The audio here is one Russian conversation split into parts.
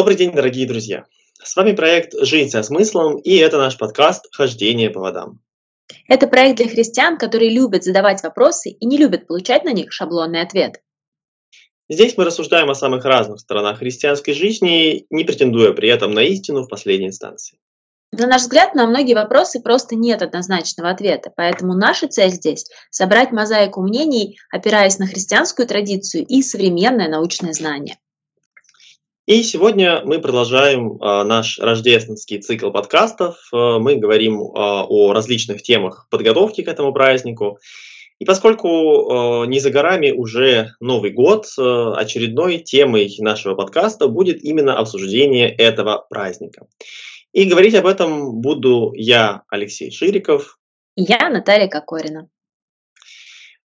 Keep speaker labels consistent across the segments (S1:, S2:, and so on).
S1: Добрый день, дорогие друзья! С вами проект «Жизнь со смыслом» и это наш подкаст «Хождение по водам».
S2: Это проект для христиан, которые любят задавать вопросы и не любят получать на них шаблонный ответ.
S1: Здесь мы рассуждаем о самых разных сторонах христианской жизни, не претендуя при этом на истину в последней инстанции.
S2: На наш взгляд, на многие вопросы просто нет однозначного ответа, поэтому наша цель здесь – собрать мозаику мнений, опираясь на христианскую традицию и современное научное знание.
S1: И сегодня мы продолжаем э, наш рождественский цикл подкастов. Э, мы говорим э, о различных темах подготовки к этому празднику. И поскольку э, не за горами уже Новый год, э, очередной темой нашего подкаста будет именно обсуждение этого праздника. И говорить об этом буду я, Алексей Шириков.
S2: Я, Наталья Кокорина.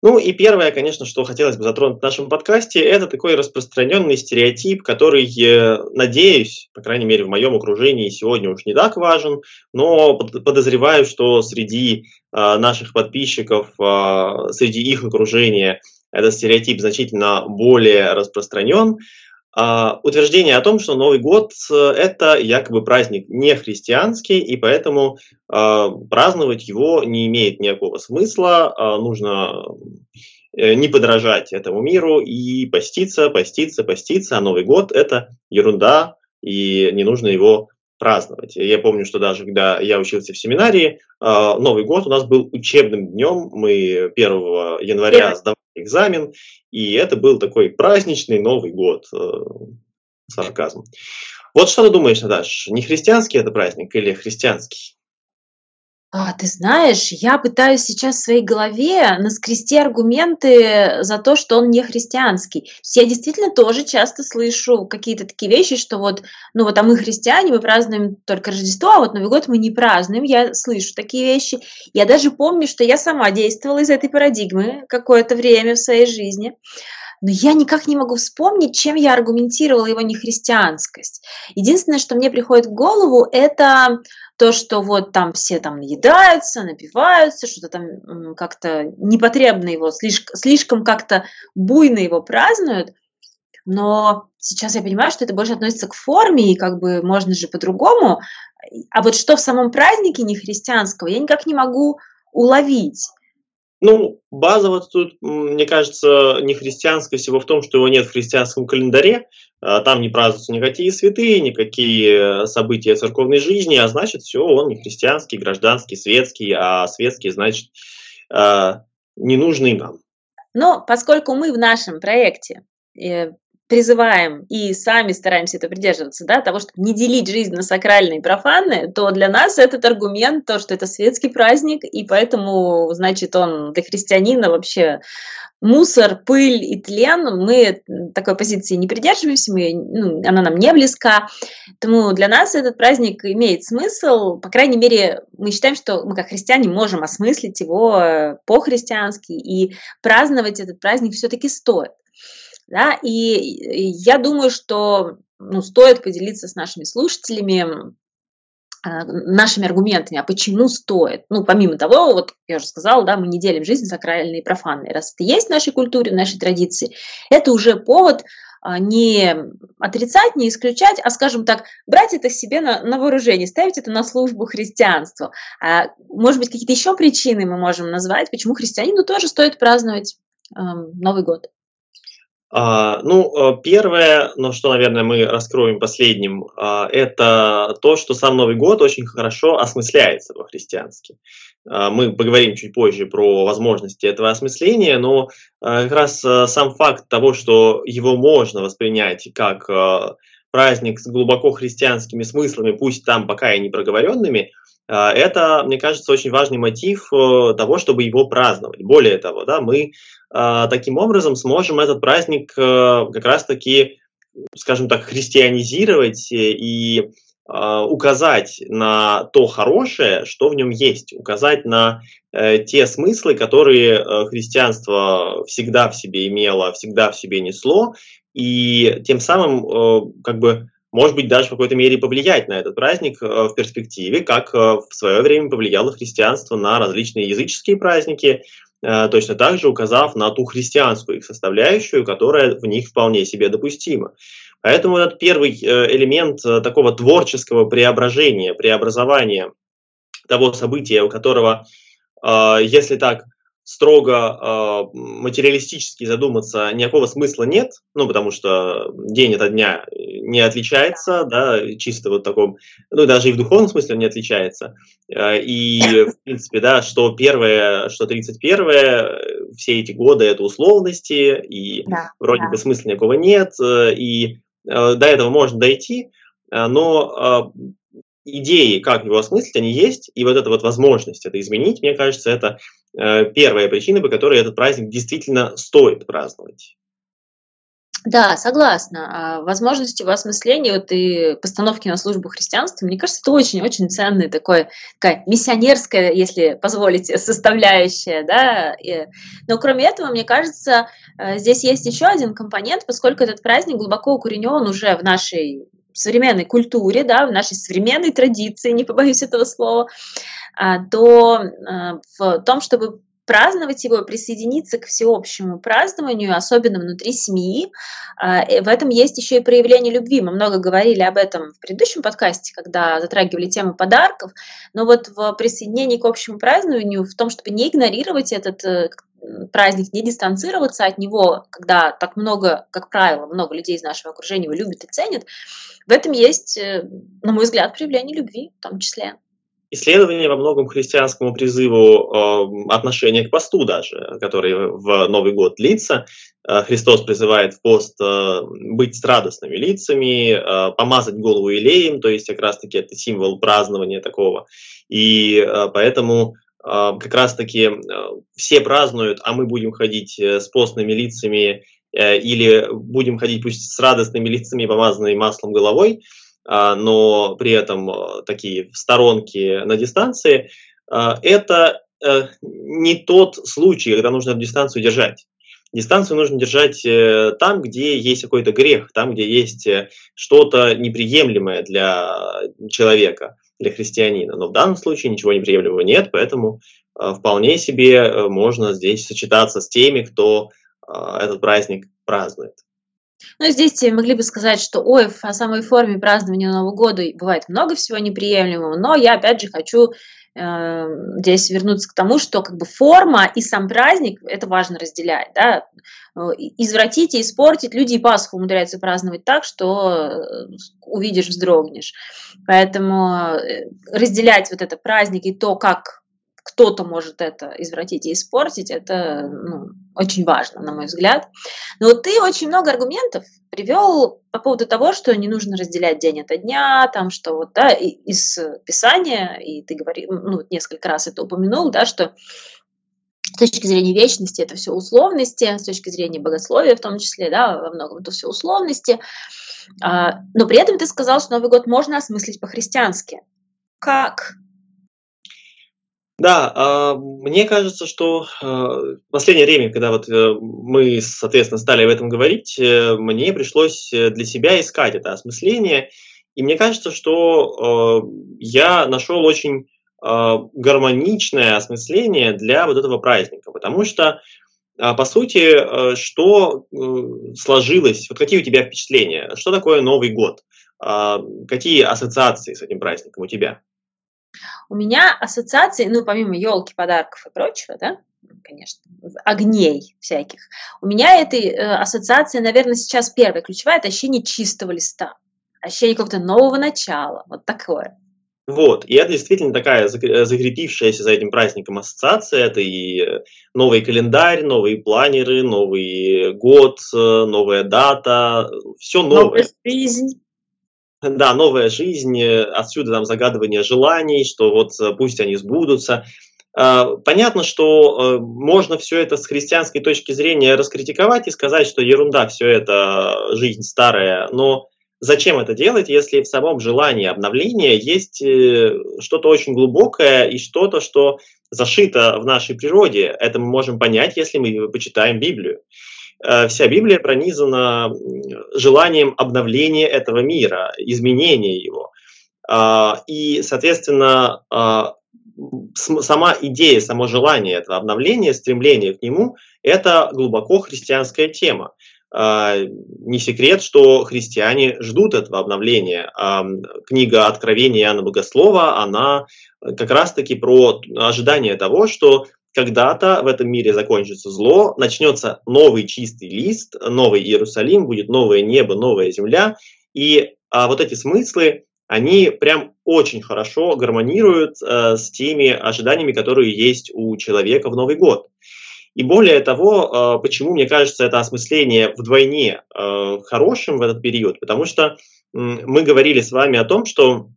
S1: Ну и первое, конечно, что хотелось бы затронуть в нашем подкасте, это такой распространенный стереотип, который, э, надеюсь, по крайней мере в моем окружении сегодня уж не так важен, но подозреваю, что среди а, наших подписчиков, а, среди их окружения этот стереотип значительно более распространен. А, утверждение о том, что Новый год это якобы праздник не христианский, и поэтому а, праздновать его не имеет никакого смысла, а, нужно э, не подражать этому миру и поститься, поститься, поститься, а Новый год – это ерунда, и не нужно его праздновать. Я помню, что даже когда я учился в семинарии, Новый год у нас был учебным днем, мы 1 января сдавали экзамен, и это был такой праздничный Новый год, э, сарказм. Вот что ты думаешь, Наташ, не христианский это праздник или христианский?
S2: А, ты знаешь, я пытаюсь сейчас в своей голове наскрести аргументы за то, что он не христианский. я действительно тоже часто слышу какие-то такие вещи, что вот, ну вот, а мы христиане, мы празднуем только Рождество, а вот Новый год мы не празднуем. Я слышу такие вещи. Я даже помню, что я сама действовала из этой парадигмы какое-то время в своей жизни но я никак не могу вспомнить, чем я аргументировала его нехристианскость. Единственное, что мне приходит в голову, это то, что вот там все там наедаются, напиваются, что-то там как-то непотребно его, слишком, слишком как-то буйно его празднуют, но сейчас я понимаю, что это больше относится к форме, и как бы можно же по-другому. А вот что в самом празднике нехристианского, я никак не могу уловить.
S1: Ну, базово тут, мне кажется, не христианское всего в том, что его нет в христианском календаре, а там не празднуются никакие святые, никакие события церковной жизни, а значит, все, он не христианский, гражданский, светский, а светский, значит, а, ненужный нам.
S2: Но поскольку мы в нашем проекте э, призываем и сами стараемся это придерживаться, да, того, чтобы не делить жизнь на сакральные и профанные, то для нас этот аргумент, то, что это светский праздник, и поэтому, значит, он для христианина вообще мусор, пыль и тлен, мы такой позиции не придерживаемся, мы, ну, она нам не близка. Поэтому для нас этот праздник имеет смысл. По крайней мере, мы считаем, что мы как христиане можем осмыслить его э, по-христиански, и праздновать этот праздник все-таки стоит. Да? И я думаю, что ну, стоит поделиться с нашими слушателями а, нашими аргументами, а почему стоит. Ну, помимо того, вот я уже сказала, да, мы не делим жизнь сакральной и профанной. Раз это есть в нашей культуре, в нашей традиции, это уже повод а, не отрицать, не исключать, а, скажем так, брать это себе на, на вооружение, ставить это на службу христианству. А, может быть, какие-то еще причины мы можем назвать, почему христианину тоже стоит праздновать э, Новый год.
S1: А, ну, э, первое, но что, наверное, мы раскроем последним, а, это то, что сам Новый год очень хорошо осмысляется по-христиански. А, мы поговорим чуть позже про возможности этого осмысления, но как раз сам факт того, что его можно воспринять как праздник с глубоко христианскими смыслами, пусть там пока и не проговоренными, это, мне кажется, очень важный мотив того, чтобы его праздновать. Более того, да, мы а, таким образом сможем этот праздник э, как раз-таки, скажем так, христианизировать и а, указать на то хорошее, что в нем есть, указать на э, те смыслы, которые э, христианство всегда в себе имело, всегда в себе несло, и тем самым как бы может быть, даже в какой-то мере повлиять на этот праздник в перспективе, как в свое время повлияло христианство на различные языческие праздники, Э, точно так же указав на ту христианскую их составляющую, которая в них вполне себе допустима. Поэтому этот первый элемент такого творческого преображения, преобразования того события, у которого, если так строго э, материалистически задуматься, никакого смысла нет, ну, потому что день от дня не отличается, да, чисто вот таком, ну, даже и в духовном смысле не отличается. Э, и, в принципе, да, что первое, что 31 все эти годы это условности, и да, вроде да. бы смысла никакого нет, э, и э, до этого можно дойти, э, но э, идеи, как его осмыслить, они есть, и вот эта вот возможность это изменить, мне кажется, это э, первая причина, по которой этот праздник действительно стоит праздновать.
S2: Да, согласна. А возможности его осмысления вот и постановки на службу христианства, мне кажется, это очень-очень ценная такое, такая миссионерская, если позволите, составляющая. Да? Но кроме этого, мне кажется, э, здесь есть еще один компонент, поскольку этот праздник глубоко укоренен уже в нашей современной культуре, да, в нашей современной традиции, не побоюсь этого слова, а, то а, в том, чтобы праздновать его, присоединиться к всеобщему празднованию, особенно внутри семьи. А, в этом есть еще и проявление любви. Мы много говорили об этом в предыдущем подкасте, когда затрагивали тему подарков. Но вот в присоединении к общему празднованию, в том, чтобы не игнорировать этот э, праздник, не дистанцироваться от него, когда так много, как правило, много людей из нашего окружения его любят и ценят, в этом есть, э, на мой взгляд, проявление любви в том числе.
S1: Исследование во многом христианскому призыву э, отношения к посту даже, который в Новый год длится. Э, Христос призывает в пост э, быть с радостными лицами, помазать голову илеем, то есть как раз-таки это символ празднования такого. И поэтому как раз-таки э, все празднуют, а мы будем ходить э, с постными лицами Э, или будем ходить пусть с радостными лицами, помазанными маслом головой, но при этом э, такие сторонки на дистанции, это э, не тот случай, когда нужно дистанцию держать. Дистанцию нужно держать там, где есть какой-то грех, там, где есть что-то неприемлемое для человека, для христианина. Но в данном случае ничего неприемлемого нет, поэтому вполне себе можно здесь сочетаться с теми, кто а, этот праздник празднует.
S2: Ну, здесь могли бы сказать, что, ой, в самой форме празднования Нового года бывает много всего неприемлемого, но я, опять же, хочу э, здесь вернуться к тому, что как бы форма и сам праздник, это важно разделять, да, извратить и испортить, люди и Пасху умудряются праздновать так, что э, увидишь, вздрогнешь, поэтому э, разделять вот это праздник и то, как кто-то может это извратить и испортить, это ну, очень важно, на мой взгляд. Но вот ты очень много аргументов привел по поводу того, что не нужно разделять день от дня, там, что вот, да, из Писания, и ты говорил, ну, несколько раз это упомянул, да, что с точки зрения вечности это все условности, с точки зрения богословия в том числе, да, во многом это все условности. А, но при этом ты сказал, что Новый год можно осмыслить по-христиански. Как?
S1: Да, а, мне кажется, что а, в последнее время, когда вот э, мы, соответственно, стали об этом говорить, э, мне пришлось э, для себя искать это осмысление. И мне кажется, что а, я нашел очень гармоничное осмысление для вот этого праздника, потому что, по сути, что сложилось, вот какие у тебя впечатления, что такое Новый год, какие ассоциации с этим праздником у тебя?
S2: У меня ассоциации, ну, помимо елки, подарков и прочего, да, конечно, огней всяких, у меня этой э, ассоциации, наверное, сейчас первая ключевая, это ощущение чистого листа, ощущение какого-то нового начала, вот такое.
S1: Вот, и это действительно такая э, закрепившаяся за этим праздником ассоциация. Это и э, новый календарь, новые планеры, новый год, э, новая дата, все новое. Новая жизнь. Да, новая жизнь, э, отсюда там загадывание желаний, что вот э, пусть они сбудутся. А, понятно, что э, можно все это с христианской точки зрения раскритиковать и сказать, что ерунда, все это жизнь старая, но зачем это делать, если в самом желании обновления есть что-то очень глубокое и что-то, что зашито в нашей природе. Это мы можем понять, если мы почитаем Библию. Э, вся Библия пронизана желанием обновления этого мира, изменения его. А, и, соответственно, а, сама идея, само желание этого обновления, стремление к нему – это глубоко христианская тема. не секрет, что христиане ждут этого обновления. Книга Откровения Иоанна Богослова, она как раз-таки про ожидание того, что когда-то в этом мире закончится зло, начнется новый чистый лист, новый Иерусалим, будет новое небо, новая земля. И а, вот эти смыслы, они прям очень хорошо гармонируют э, с теми ожиданиями, которые есть у человека в Новый год. И более того, э, почему, мне кажется, это осмысление вдвойне э, хорошим в этот период, потому что э, мы говорили с вами о том, что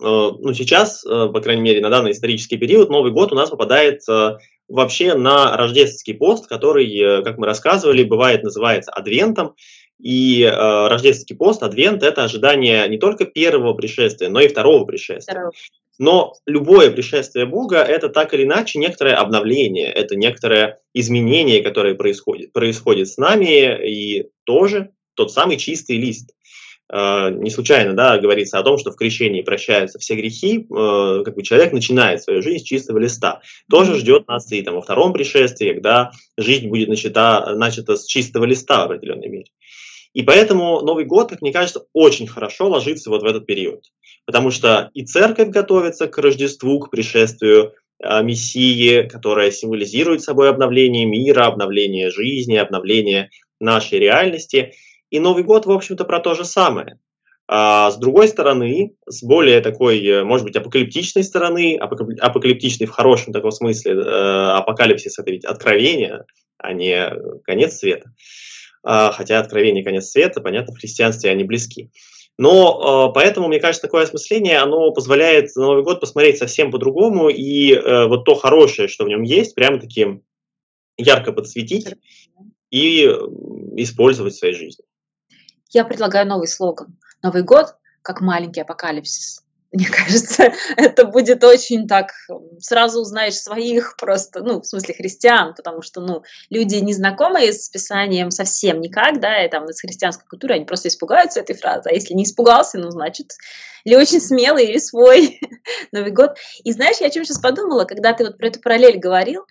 S1: ну, сейчас, э, по крайней мере, на данный исторический период, Новый год у нас попадает э, вообще на рождественский пост, который, э, как мы рассказывали, бывает называется адвентом. И э, рождественский пост, адвент – это ожидание не только первого пришествия, но и второго пришествия. Второго. Но любое пришествие Бога – это так или иначе некоторое обновление, это некоторое изменение, которое происходит, происходит с нами, и тоже тот самый чистый лист. Э, не случайно да, говорится о том, что в крещении прощаются все грехи, э, как бы человек начинает свою жизнь с чистого листа. Тоже ждет нас и там, во втором пришествии, когда жизнь будет начата, начата с чистого листа в определенной мере. И поэтому Новый год, как мне кажется, очень хорошо ложится вот в этот период. Потому что и церковь готовится к Рождеству, к пришествию э, Мессии, которая символизирует собой обновление мира, обновление жизни, обновление нашей реальности. И Новый год, в общем-то, про то же самое. А с другой стороны, с более такой, э, может быть, апокалиптичной стороны, апокалиптичной в хорошем таком смысле, э, апокалипсис это ведь откровение, а не конец света. А, хотя откровение конец света, понятно, в христианстве они близки. Но э, поэтому, мне кажется, такое осмысление, оно позволяет на Новый год посмотреть совсем по-другому, и э, вот то хорошее, что в нем есть, прямо таки ярко подсветить и использовать в своей жизни.
S2: Я предлагаю новый слоган. Новый год как маленький апокалипсис. Мне кажется, это будет очень так, сразу узнаешь своих просто, ну, в смысле христиан, потому что, ну, люди, незнакомые с Писанием совсем никак, да, и там из христианской культуры, они просто испугаются этой фразы, а если не испугался, ну, значит, или очень смелый, или свой Новый год. И знаешь, я о чем сейчас подумала, когда ты вот про эту параллель говорил,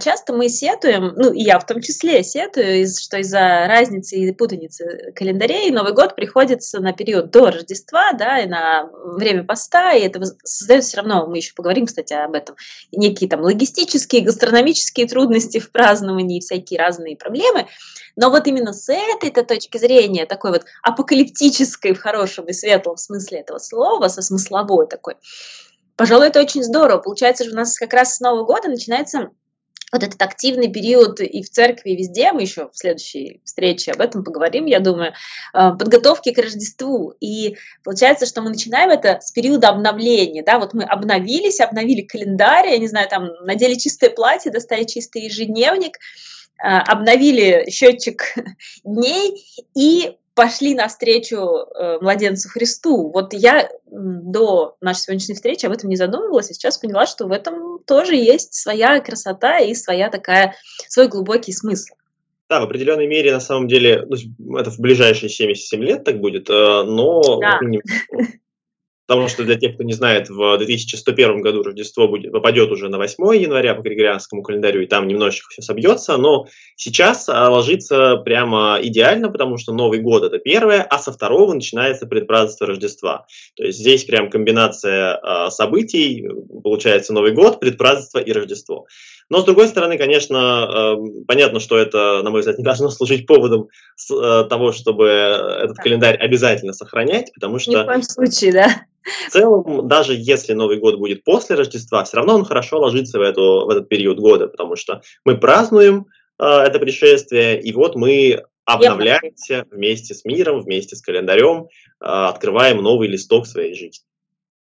S2: часто мы сетуем, ну и я в том числе сетую, что из-за разницы и путаницы календарей Новый год приходится на период до Рождества, да, и на время поста, и это создает все равно, мы еще поговорим, кстати, об этом, некие там логистические, гастрономические трудности в праздновании, всякие разные проблемы. Но вот именно с этой-то точки зрения, такой вот апокалиптической в хорошем и светлом смысле этого слова, со смысловой такой, пожалуй, это очень здорово. Получается, что у нас как раз с Нового года начинается вот этот активный период и в церкви, и везде, мы еще в следующей встрече об этом поговорим, я думаю, э, подготовки к Рождеству. И получается, что мы начинаем это с периода обновления, да, вот мы обновились, обновили календарь, я не знаю, там, надели чистое платье, достали чистый ежедневник, э, обновили счетчик дней и пошли навстречу э, младенцу Христу. Вот я до нашей сегодняшней встречи об этом не задумывалась, и сейчас поняла, что в этом тоже есть своя красота и своя такая, свой глубокий смысл.
S1: Да, в определенной мере, на самом деле, ну, это в ближайшие 77 лет так будет, э, но да. Потому что для тех, кто не знает, в 2101 году Рождество будет, попадет уже на 8 января по григорианскому календарю, и там немножечко все собьется, но сейчас а, ложится прямо идеально, потому что Новый год это первое, а со второго начинается предпразднество Рождества. То есть здесь прям комбинация а, событий, получается Новый год, предпразднество и Рождество. Но, с другой стороны, конечно, эм, понятно, что это, на мой взгляд, не должно служить поводом э, того, чтобы этот календарь обязательно сохранять, потому что...
S2: Ни в коем случае, да.
S1: В целом, даже если Новый год будет после Рождества, все равно он хорошо ложится в, эту, в этот период года, потому что мы празднуем э, это пришествие, и вот мы обновляемся вместе с миром, вместе с календарем, э, открываем новый листок своей жизни.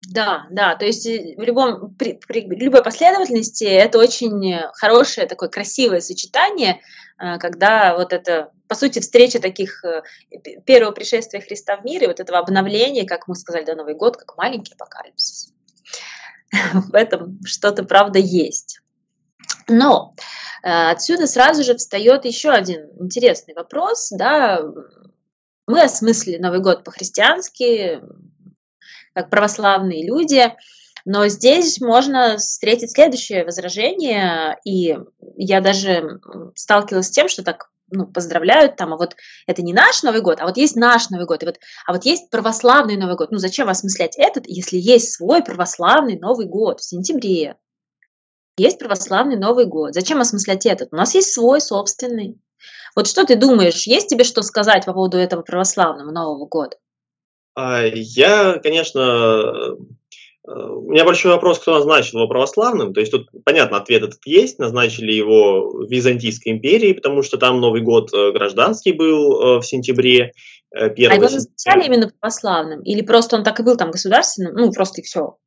S2: Да, да, то есть э, в любом, при, при любой последовательности это очень хорошее такое красивое сочетание, э, когда вот это, по сути, встреча таких э, первого пришествия Христа в мир и вот этого обновления, как мы сказали, до Новый год, как маленький апокалипсис. В этом что-то, правда, есть. Но отсюда сразу же встает еще один интересный вопрос, да, мы осмыслили Новый год по-христиански, как православные люди. Но здесь можно встретить следующее возражение, и я даже сталкивалась с тем, что так ну, поздравляют там, а вот это не наш Новый год, а вот есть наш Новый год, и вот, а вот есть православный Новый год. Ну, зачем осмыслять этот, если есть свой православный Новый год в сентябре? Есть православный Новый год. Зачем осмыслять этот? У нас есть свой собственный. Вот что ты думаешь, есть тебе что сказать по поводу этого православного Нового года?
S1: А, я, конечно, э, у меня большой вопрос, кто назначил его православным. То есть тут, понятно, ответ этот есть. Назначили его в Византийской империи, потому что там Новый год э, гражданский был э, в сентябре.
S2: А его назначали именно православным? Или просто он так и был там государственным? Ну, просто и все?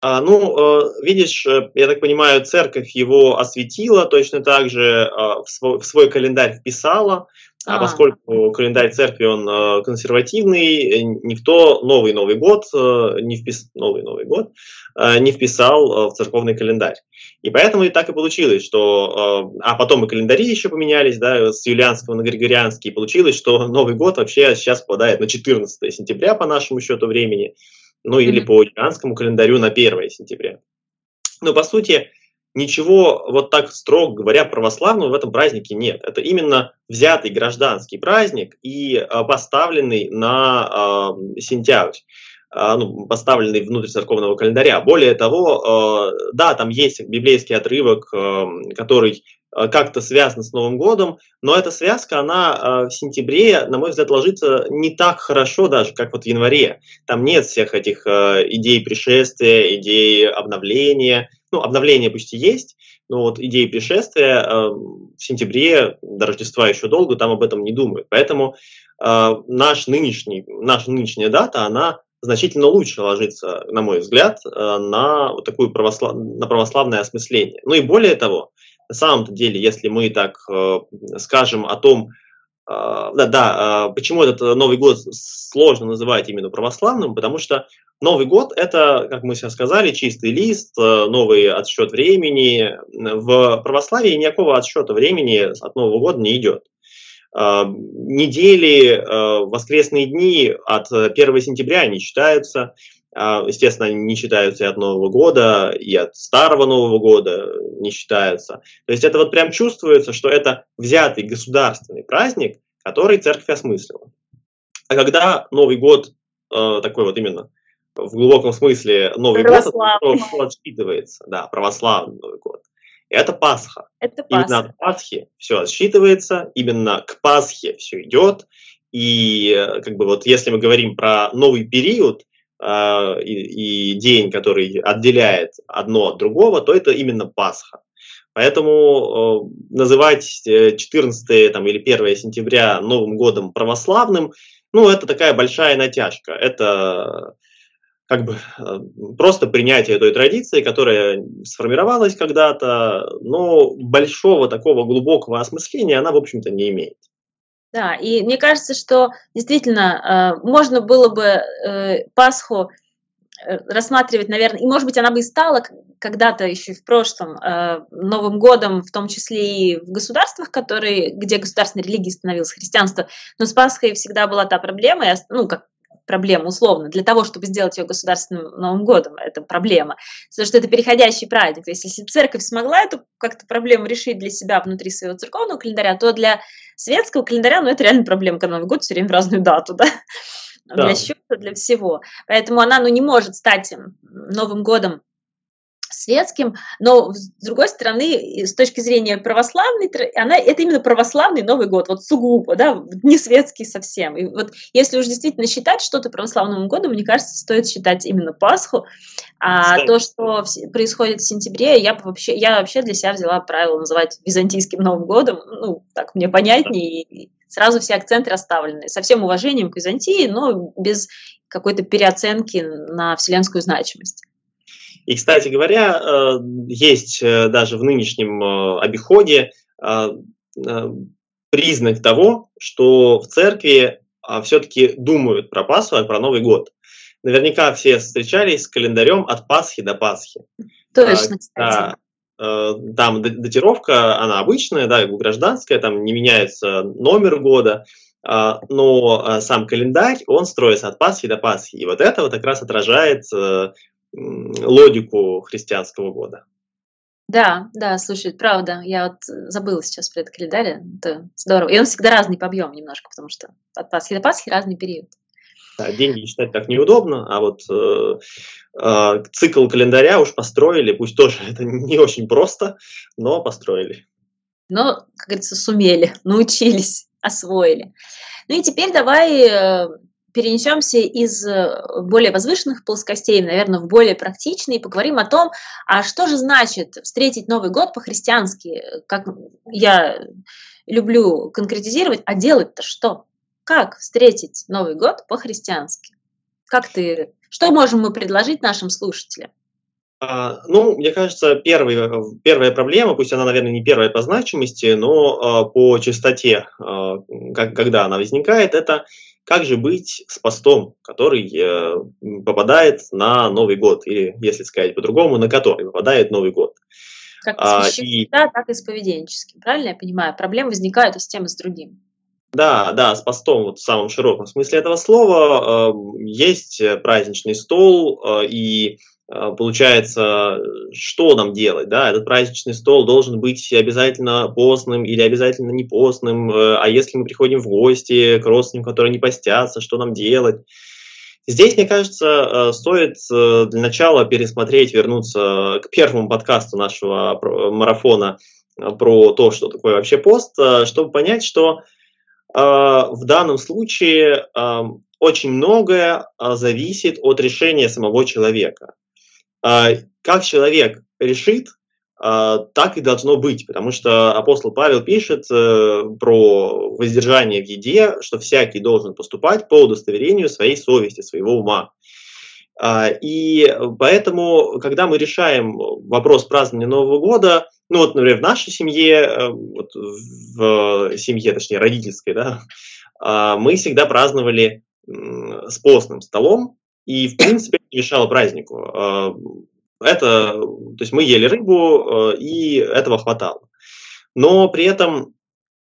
S1: А, ну, видишь, я так понимаю, церковь его осветила, точно так же в, свой, в свой календарь вписала, а, а поскольку календарь церкви он консервативный, никто новый Новый год не впис... новый Новый год не вписал в церковный календарь. И поэтому и так и получилось, что... А потом и календари еще поменялись, да, с юлианского на григорианский. И получилось, что Новый год вообще сейчас попадает на 14 сентября по нашему счету времени ну или по иранскому календарю на 1 сентября. Но по сути ничего вот так строго говоря православного в этом празднике нет. Это именно взятый гражданский праздник и а, поставленный на э, сентябрь а, ну, поставленный внутрь церковного календаря. Более того, да, там есть библейский отрывок, который как-то связано с Новым годом, но эта связка, она э, в сентябре, на мой взгляд, ложится не так хорошо даже, как вот в январе. Там нет всех этих э, идей пришествия, идей обновления. Ну, обновление и есть, но вот идеи пришествия в сентябре, до Рождества еще долго, там об этом не думают. Поэтому наш нынешний, наша нынешняя дата, она значительно лучше ложится, на мой взгляд, на вот такую православ... на православное осмысление. Ну и более того, на самом-то деле, если мы так э, скажем о том, э, да, да, э, почему этот Новый год сложно называть именно православным, потому что Новый год это, как мы сейчас сказали, чистый лист, новый отсчет времени. В православии никакого отсчета времени от Нового года не идет. Недели, воскресные дни от 1 сентября не считаются. А, естественно, они не считаются и от Нового года, и от Старого Нового года не считаются. То есть это вот прям чувствуется, что это взятый государственный праздник, который церковь осмыслила. А когда Новый год э, такой вот именно в глубоком смысле Новый год, отсчитывается, да, православный Новый год. Это Пасха.
S2: Это Пасха.
S1: Именно от Пасхи все отсчитывается, именно к Пасхе все идет. И э, как бы вот если мы говорим про новый период, а, и, и день, который отделяет одно от другого, то это именно Пасха. Поэтому э, называть 14 э, там, или 1 сентября Новым годом православным, ну, это такая большая натяжка. Это как бы э, просто принятие той традиции, которая сформировалась когда-то, но большого такого глубокого осмысления она, в общем-то, не имеет.
S2: Да, и мне кажется, что действительно э, можно было бы э, Пасху э, рассматривать, наверное, и, может быть, она бы и стала когда-то еще в прошлом Новым годом, в том числе и в государствах, которые, где государственной религией становилось христианство, но с Пасхой всегда была та проблема, ну, как проблема условно, для того, чтобы сделать ее государственным Новым годом, это проблема. Потому что это переходящий праздник. То есть если церковь смогла эту как-то проблему решить для себя внутри своего церковного календаря, то для светского календаря, ну это реально проблема, когда Новый год все время в разную дату, да? да. Для счета, для всего. Поэтому она, ну, не может стать Новым годом светским, но с другой стороны, с точки зрения православной, она, это именно православный Новый год, вот сугубо, да, не светский совсем. И вот если уж действительно считать что-то православным годом, мне кажется, стоит считать именно Пасху, а то, что происходит в сентябре, я вообще, я вообще для себя взяла правило называть византийским Новым годом, ну, так мне понятнее, и сразу все акценты расставлены, со всем уважением к Византии, но без какой-то переоценки на вселенскую значимость.
S1: И, кстати говоря, э, есть э, даже в нынешнем э, обиходе признак того, что в церкви а, все-таки думают про Пасху, а про Новый год. Наверняка все встречались с календарем от Пасхи до Пасхи.
S2: Точно, а, кстати.
S1: Там датировка, она обычная, да, гражданская, там не меняется номер года, но сам календарь, он строится от Пасхи до Пасхи. И вот это вот как раз отражает логику христианского года.
S2: Да, да, слушай, правда. Я вот забыла сейчас про этот календарь. Это здорово. И он всегда разный по объему немножко, потому что от Пасхи до Пасхи разный период.
S1: Да, деньги считать так неудобно, а вот э, э, цикл календаря уж построили, пусть тоже это не очень просто, но построили.
S2: Но, как говорится, сумели, научились, освоили. Ну и теперь давай э, перенесемся из э, более возвышенных плоскостей, наверное, в более практичные, и поговорим о том, а что же значит встретить Новый год по-христиански, как я люблю конкретизировать, а делать-то что? Как встретить Новый год по-христиански? Как ты, что можем мы предложить нашим слушателям?
S1: А, ну, мне кажется, первый, первая проблема, пусть она, наверное, не первая по значимости, но а, по частоте, а, когда она возникает, это как же быть с постом, который э, попадает на Новый год, или, если сказать по-другому, на который попадает Новый год.
S2: Как а, и... да, так и с поведенческим, правильно я понимаю? Проблемы возникают и с тем, и с другим.
S1: Да, да, с постом вот в самом широком смысле этого слова э, есть праздничный стол, э, и получается, что нам делать, да, этот праздничный стол должен быть обязательно постным или обязательно не постным, э, а если мы приходим в гости к родственникам, которые не постятся, что нам делать? Здесь, мне кажется, э, стоит э, для начала пересмотреть, вернуться к первому подкасту нашего марафона про то, что такое вообще пост, чтобы понять, что в данном случае очень многое зависит от решения самого человека. А, как человек решит, а, так и должно быть, потому что апостол Павел пишет э, про воздержание в еде, что всякий должен поступать по удостоверению своей совести, своего ума. А, и поэтому, когда мы решаем вопрос празднования Нового года, ну вот, например, в нашей семье, э, вот в семье, точнее, родительской, да, мы всегда праздновали с постным столом, и, в принципе, не мешало празднику. А, это, то есть мы ели рыбу, а, и этого хватало. Но при этом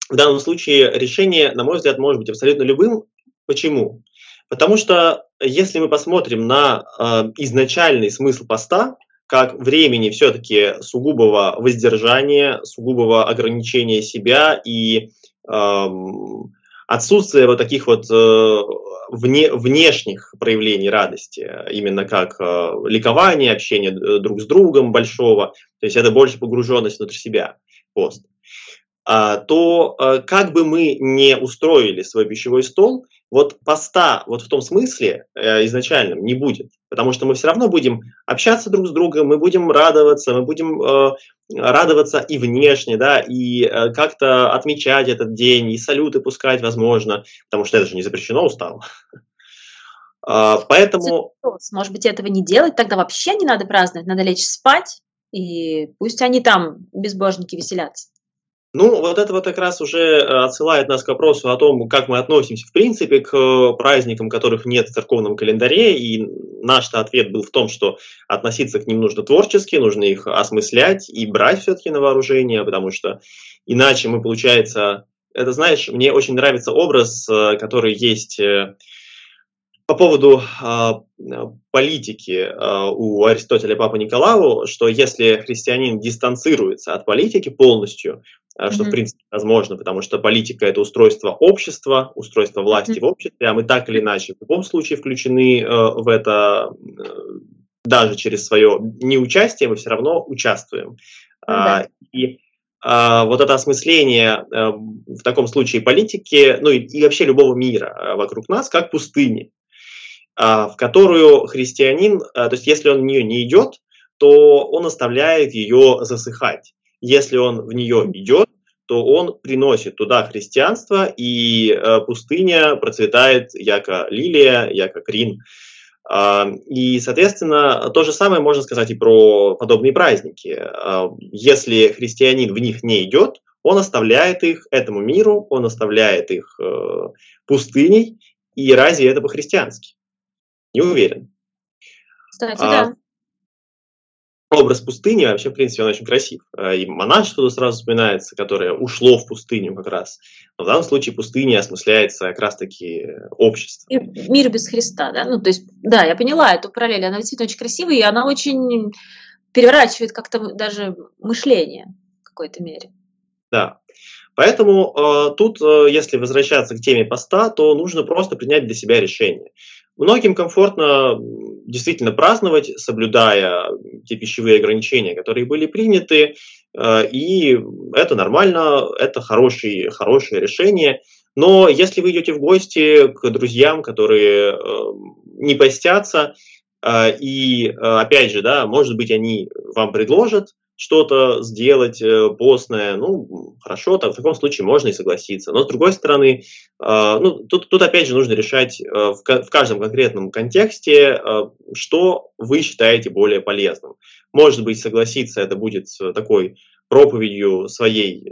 S1: в данном случае решение, на мой взгляд, может быть абсолютно любым. Почему? Потому что если мы посмотрим на э, изначальный смысл поста, как времени все-таки сугубого воздержания, сугубого ограничения себя и отсутствия вот таких вот э, вне, внешних проявлений радости, именно как э, ликование, общение друг с другом большого, то есть это больше погруженность внутрь себя, пост, а, то э, как бы мы не устроили свой пищевой стол, вот поста вот в том смысле э, изначальном не будет, потому что мы все равно будем общаться друг с другом, мы будем радоваться, мы будем э, радоваться и внешне, да, и э, как-то отмечать этот день, и салюты пускать, возможно, потому что это же не запрещено уставом.
S2: А, поэтому... Может быть, этого не делать, тогда вообще не надо праздновать, надо лечь спать, и пусть они там, безбожники, веселятся.
S1: Ну, вот это вот как раз уже э, отсылает нас к вопросу о том, как мы относимся в принципе к э, праздникам, которых нет в церковном календаре, и наш ответ был в том, что относиться к ним нужно творчески, нужно их осмыслять и брать все-таки на вооружение, потому что иначе мы, получается, это, знаешь, мне очень нравится образ, э, который есть по поводу а, политики а, у Аристотеля Папа Николау, что если христианин дистанцируется от политики полностью, mm-hmm. что в принципе возможно, потому что политика это устройство общества, устройство власти mm-hmm. в обществе, а мы так или иначе в любом случае включены э, в это э, даже через свое неучастие мы все равно участвуем. Mm-hmm. И а, вот это осмысление э, в таком случае политики, ну и, и вообще любого мира вокруг нас, как пустыни. А, в которую христианин, а, то есть если он в нее не идет, то он оставляет ее засыхать. Если он в нее идет, то он приносит туда христианство, и а, пустыня процветает яко лилия, яко крин. И, соответственно, то же самое можно сказать и про подобные праздники. Если христианин в них не идет, он оставляет их этому миру, он оставляет их э, пустыней, и разве это по-христиански? Не уверен.
S2: Кстати, а, да.
S1: Образ пустыни вообще, в принципе, он очень красив. А, и монашество сразу вспоминается, которое ушло в пустыню как раз. Но в данном случае пустыня осмысляется как раз-таки общество.
S2: И мир без Христа, да? Ну, то есть, да, я поняла эту параллель. Она действительно очень красивая, и она очень переворачивает как-то даже мышление в какой-то мере.
S1: Да. Поэтому э, тут, э, если возвращаться к теме поста, то нужно просто принять для себя решение. Многим комфортно действительно праздновать, соблюдая те пищевые ограничения, которые были приняты, э, и это нормально, это хороший, хорошее решение. Но если вы идете в гости к друзьям, которые э, не постятся, э, и опять же, да, может быть, они вам предложат что-то сделать э, постное, ну, хорошо, так, в таком случае можно и согласиться. Но с другой стороны, э, ну, тут, тут опять же нужно решать э, в, каждом конкретном контексте, э, что вы считаете более полезным. Может быть, согласиться это будет такой проповедью своей,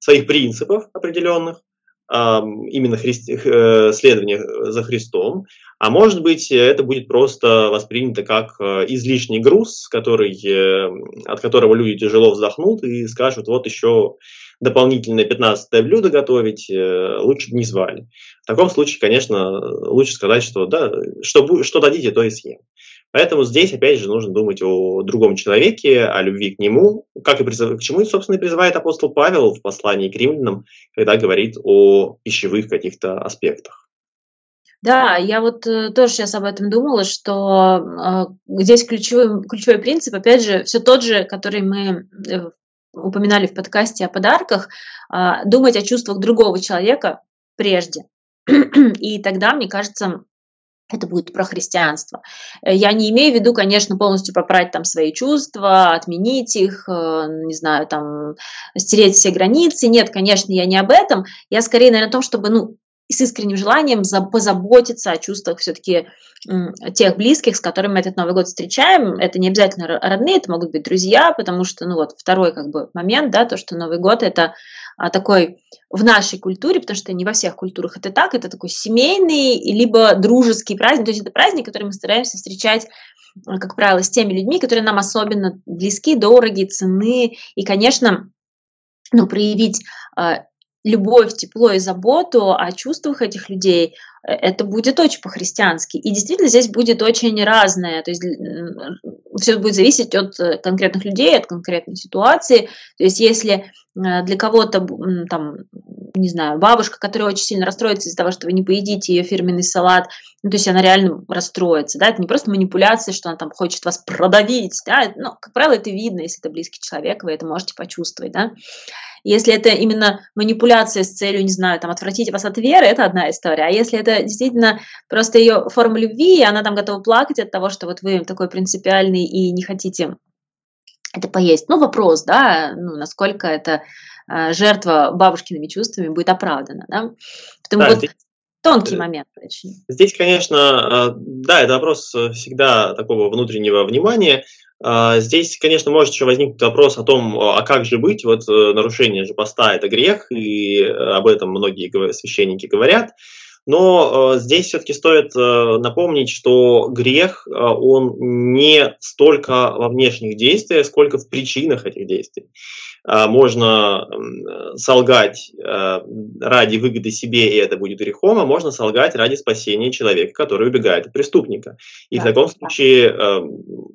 S1: своих принципов определенных, именно христи, э, следование за Христом, а может быть это будет просто воспринято как э, излишний груз, который, э, от которого люди тяжело вздохнут и скажут, вот еще дополнительное 15 блюдо готовить, лучше бы не звали. В таком случае, конечно, лучше сказать, что да, что, что дадите, то и съем. Поэтому здесь, опять же, нужно думать о другом человеке, о любви к нему, как и призыв, к чему, собственно, и призывает апостол Павел в послании к римлянам, когда говорит о пищевых каких-то аспектах.
S2: Да, я вот э, тоже сейчас об этом думала, что э, здесь ключевой, ключевой принцип, опять же, все тот же, который мы э, упоминали в подкасте о подарках, э, думать о чувствах другого человека прежде. И тогда, мне кажется, это будет про христианство. Э, я не имею в виду, конечно, полностью попрать там свои чувства, отменить их, э, не знаю, там, стереть все границы. Нет, конечно, я не об этом. Я скорее, наверное, о том, чтобы, ну, с искренним желанием позаботиться о чувствах все-таки тех близких, с которыми мы этот Новый год встречаем. Это не обязательно родные, это могут быть друзья, потому что, ну вот, второй как бы момент, да, то, что Новый год – это такой в нашей культуре, потому что не во всех культурах это так, это такой семейный, либо дружеский праздник, то есть это праздник, который мы стараемся встречать э, как правило, с теми людьми, которые нам особенно близки, дороги, цены. И, конечно, ну, проявить а, любовь, тепло и заботу о чувствах этих людей, э, это будет очень по-христиански. И действительно здесь будет очень разное. То есть все будет зависеть от э, конкретных людей, от конкретной ситуации. То есть если э, для кого-то, там, не знаю, бабушка, которая очень сильно расстроится из-за того, что вы не поедите ее фирменный салат, ну, то есть она реально расстроится, да, это не просто манипуляция, что она там хочет вас продавить, да, но, как правило, это видно, если это близкий человек, вы это можете почувствовать, да. Если это именно манипуляция с целью, не знаю, там, отвратить вас от веры, это одна история. А если это действительно просто ее форма любви, и она там готова плакать от того, что вот вы такой принципиальный и не хотите это поесть. Ну, вопрос, да, ну, насколько это жертва бабушкиными чувствами будет оправдана, да. Потому да, вот здесь, тонкий момент
S1: очень. Здесь, конечно, э, да, это вопрос всегда такого внутреннего внимания. Здесь, конечно, может еще возникнуть вопрос о том, а как же быть, вот э, нарушение же поста – это грех, и э, об этом многие священники говорят. Но э, здесь все-таки стоит э, напомнить, что грех, э, он не столько во внешних действиях, сколько в причинах этих действий. Э, можно э, солгать э, ради выгоды себе, и это будет грехом, а можно солгать ради спасения человека, который убегает от преступника. И да, в таком случае э,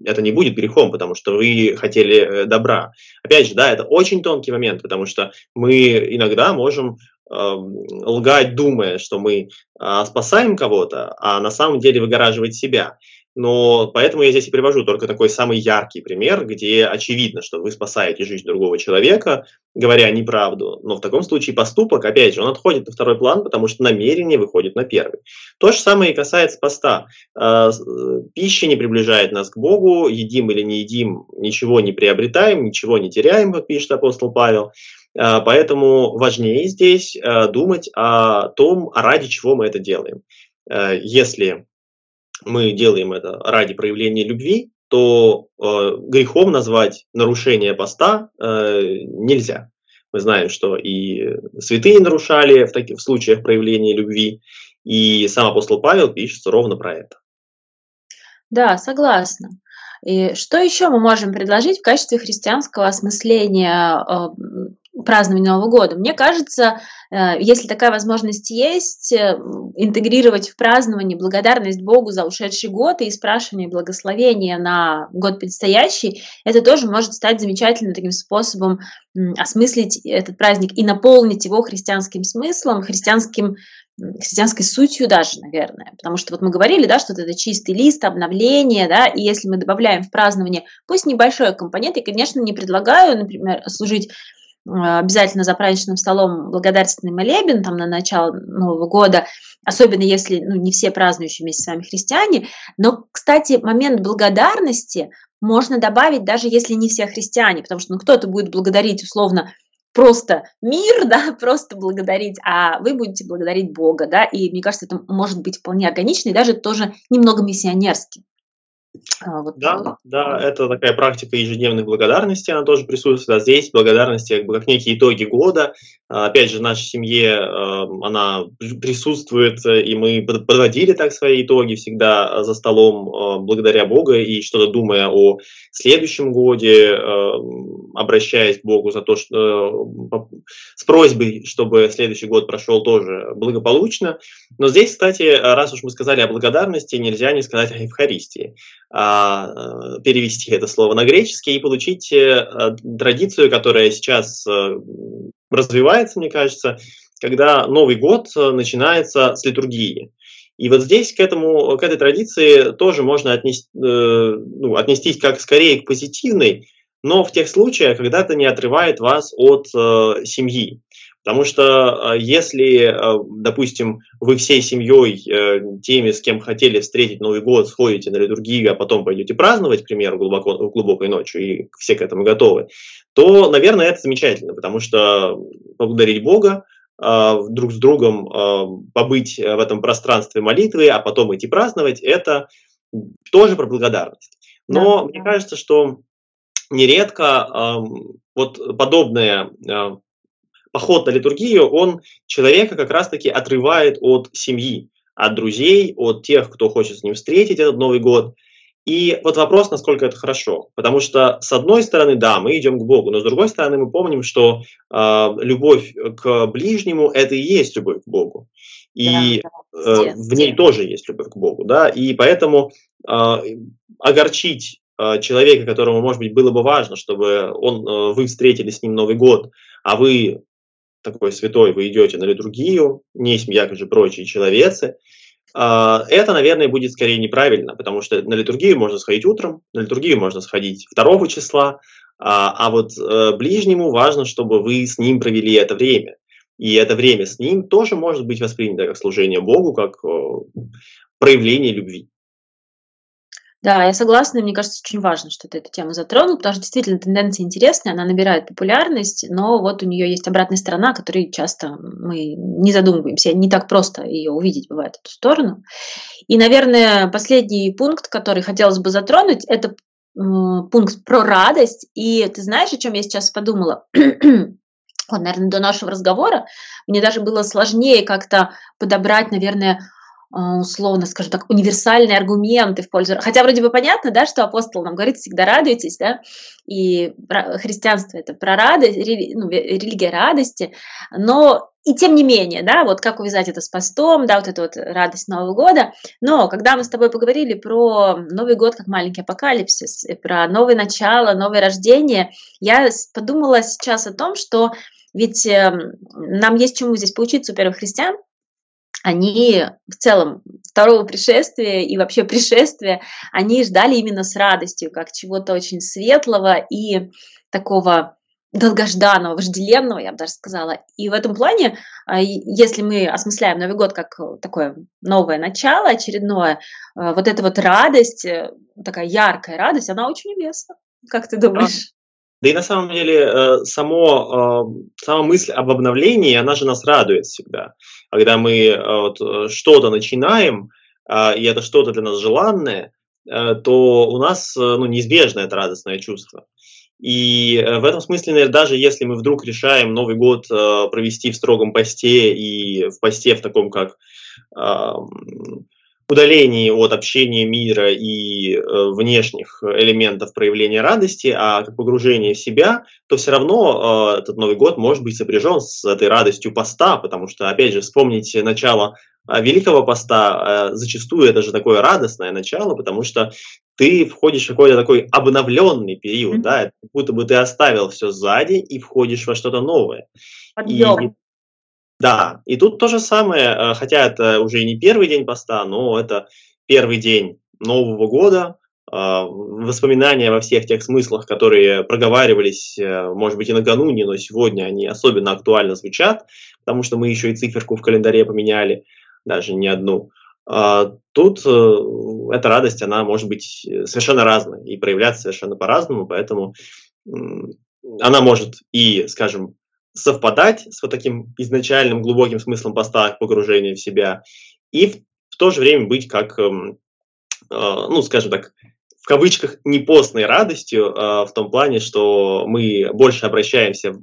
S1: это не будет грехом, потому что вы хотели э, добра. Опять же, да, это очень тонкий момент, потому что мы иногда можем лгать, думая, что мы а, спасаем кого-то, а на самом деле выгораживать себя. Но поэтому я здесь и привожу только такой самый яркий пример, где очевидно, что вы спасаете жизнь другого человека, говоря неправду. Но в таком случае поступок, опять же, он отходит на второй план, потому что намерение выходит на первый. То же самое и касается поста. А, пища не приближает нас к Богу, едим или не едим, ничего не приобретаем, ничего не теряем, как пишет апостол Павел. А, поэтому важнее здесь а, думать о том, ради чего мы это делаем. А, если мы делаем это ради проявления любви, то грехом назвать нарушение поста нельзя. Мы знаем, что и святые нарушали в таких случаях проявления любви, и сам апостол Павел пишет ровно про это.
S2: Да, согласна. И что еще мы можем предложить в качестве христианского осмысления празднования Нового года. Мне кажется, э, если такая возможность есть, э, интегрировать в празднование благодарность Богу за ушедший год и спрашивание благословения на год предстоящий, это тоже может стать замечательным таким способом осмыслить этот праздник и наполнить его христианским смыслом, христианским христианской сутью даже, наверное. Потому что вот мы говорили, да, что это чистый лист, обновление, да, и если мы добавляем в празднование, пусть небольшой компонент, я, конечно, не предлагаю, например, служить обязательно за праздничным столом благодарственный молебен там на начало Нового года, особенно если ну, не все празднующие вместе с вами христиане. Но, кстати, момент благодарности можно добавить, даже если не все христиане, потому что ну, кто-то будет благодарить условно просто мир, да, просто благодарить, а вы будете благодарить Бога, да, и мне кажется, это может быть вполне органично и даже тоже немного миссионерски.
S1: А, вот. Да, да, это такая практика ежедневной благодарности, она тоже присутствует. А здесь благодарности как, бы, как некие итоги года. А, опять же, в нашей семье э, она присутствует, и мы подводили так свои итоги всегда за столом э, благодаря Богу и что-то думая о следующем годе, э, обращаясь к Богу за то, что с просьбой, чтобы следующий год прошел тоже благополучно. Но здесь, кстати, раз уж мы сказали о благодарности, нельзя не сказать о Евхаристии. А, э, перевести это слово на греческий и получить э, традицию, которая сейчас э, развивается, мне кажется, когда Новый год начинается с литургии. И вот здесь к, этому, к этой традиции тоже можно отнести, ну, отнестись как скорее к позитивной, но в тех случаях, когда это не отрывает вас от э, семьи. Потому что э, если, э, допустим, вы всей семьей, э, теми, с кем хотели встретить Новый год, сходите на литургию, а потом пойдете праздновать, к примеру, глубоко, глубокой ночью, и все к этому готовы, то, наверное, это замечательно, потому что поблагодарить Бога, друг с другом побыть в этом пространстве молитвы, а потом идти праздновать, это тоже про благодарность. Но да. мне кажется, что нередко вот подобное поход на литургию, он человека как раз-таки отрывает от семьи, от друзей, от тех, кто хочет с ним встретить этот Новый год. И вот вопрос, насколько это хорошо. Потому что, с одной стороны, да, мы идем к Богу, но с другой стороны, мы помним, что э, любовь к ближнему – это и есть любовь к Богу. И да, э, в ней тоже есть любовь к Богу. Да? И поэтому э, огорчить э, человека, которому, может быть, было бы важно, чтобы он, э, вы встретили с ним Новый год, а вы такой святой, вы идете на литургию, не семья же прочие человецы, а, это, наверное, будет скорее неправильно, потому что на литургию можно сходить утром, на литургию можно сходить 2 числа, а, а вот э, ближнему важно, чтобы вы с ним провели это время. И это время с ним тоже может быть воспринято как служение Богу, как проявление любви.
S2: Да, я согласна, мне кажется, очень важно, что ты эту тему затронул, потому что действительно тенденция интересная, она набирает популярность, но вот у нее есть обратная сторона, которой часто мы не задумываемся, не так просто ее увидеть бывает эту сторону. И, наверное, последний пункт, который хотелось бы затронуть, это пункт про радость. И ты знаешь, о чем я сейчас подумала? вот, наверное, до нашего разговора мне даже было сложнее как-то подобрать, наверное, условно, скажем так, универсальные аргументы в пользу... Хотя вроде бы понятно, да, что апостол нам говорит, всегда радуйтесь, да, и христианство это про радость, рели... ну, религия радости, но и тем не менее, да, вот как увязать это с постом, да, вот эту вот радость Нового года. Но когда мы с тобой поговорили про Новый год как маленький апокалипсис, про новое начало, новое рождение, я подумала сейчас о том, что ведь эм, нам есть чему здесь поучиться у первых христиан, они в целом второго пришествия и вообще пришествия, они ждали именно с радостью, как чего-то очень светлого и такого долгожданного, вожделенного, я бы даже сказала. И в этом плане, а, если мы осмысляем Новый год как такое новое начало, очередное, а, вот эта вот радость, э, такая яркая радость, она очень уместна. Как ты думаешь?
S1: Да и на самом деле э, само, э, сама мысль об обновлении, она же нас радует всегда. Когда мы э, вот, что-то начинаем, и это что-то для нас желанное, то у нас ну, неизбежно это радостное чувство. И в этом смысле, наверное, даже если мы вдруг решаем Новый год провести в строгом посте и в посте в таком как удалении от общения мира и э, внешних элементов проявления радости, а как погружение в себя, то все равно э, этот Новый год может быть сопряжен с этой радостью поста, потому что, опять же, вспомните начало э, Великого поста, э, зачастую это же такое радостное начало, потому что ты входишь в какой-то такой обновленный период, mm-hmm. да, как будто бы ты оставил все сзади и входишь во что-то новое. Подъем. И да, и тут то же самое, э, хотя это уже и не первый день поста, но это первый день Нового года, а, воспоминания во всех тех смыслах, которые проговаривались, э, может быть, и накануне, но сегодня они особенно актуально звучат, потому что мы еще и циферку в календаре поменяли, даже не одну. А, тут э, эта радость, она может быть совершенно разной и проявляться совершенно по-разному, поэтому она может и, скажем, совпадать с вот таким изначальным глубоким смыслом поста погружения в себя, и в, в то же время быть как, э, э, ну, скажем так, в кавычках, не постной радостью, э, в том плане, что мы больше обращаемся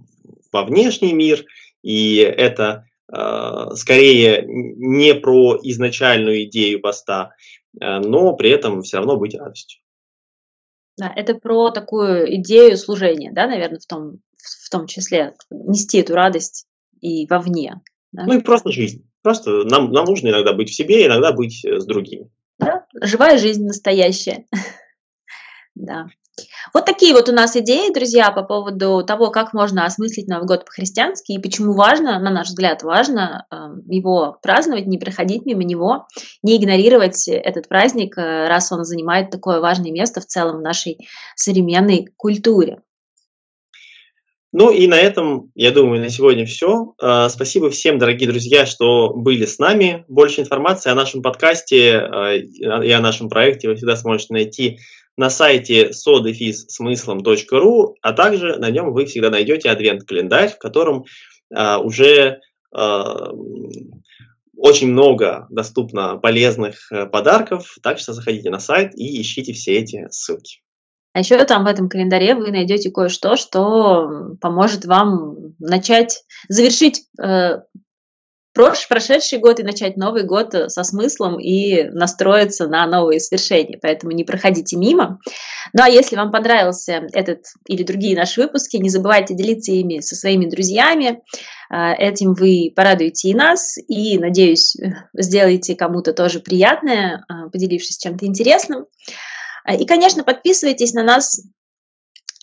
S1: во внешний мир, и это э, скорее не про изначальную идею поста, э, но при этом все равно быть радостью.
S2: Да, это про такую идею служения, да, наверное, в том, в том числе нести эту радость и вовне.
S1: Да? Ну и просто жизнь. Просто нам, нам нужно иногда быть в себе, иногда быть э, с другими.
S2: Да, живая жизнь настоящая. да. Вот такие вот у нас идеи, друзья, по поводу того, как можно осмыслить Новый год по-христиански и почему важно, на наш взгляд, важно э, его праздновать, не проходить мимо него, не игнорировать этот праздник, э, раз он занимает такое важное место в целом в нашей современной культуре.
S1: Ну и на этом, я думаю, на сегодня все. А, спасибо всем, дорогие друзья, что были с нами. Больше информации о нашем подкасте а, и о нашем проекте вы всегда сможете найти на сайте sodefizsmыслом.ру, а также на нем вы всегда найдете адвент-календарь, в котором а, уже очень много доступно полезных э, подарков, так что заходите на сайт и ищите все эти ссылки.
S2: А еще там в этом календаре вы найдете кое-что, что поможет вам начать, завершить э, прош, прошедший год и начать новый год со смыслом и настроиться на новые свершения. Поэтому не проходите мимо. Ну а если вам понравился этот или другие наши выпуски, не забывайте делиться ими со своими друзьями. Э, этим вы порадуете и нас, и, надеюсь, сделаете кому-то тоже приятное, э, поделившись чем-то интересным. А, и, конечно, подписывайтесь на нас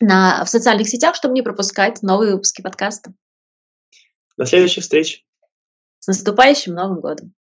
S2: на, в социальных сетях, чтобы не пропускать новые выпуски подкаста.
S1: До следующих встреч.
S2: С наступающим Новым годом!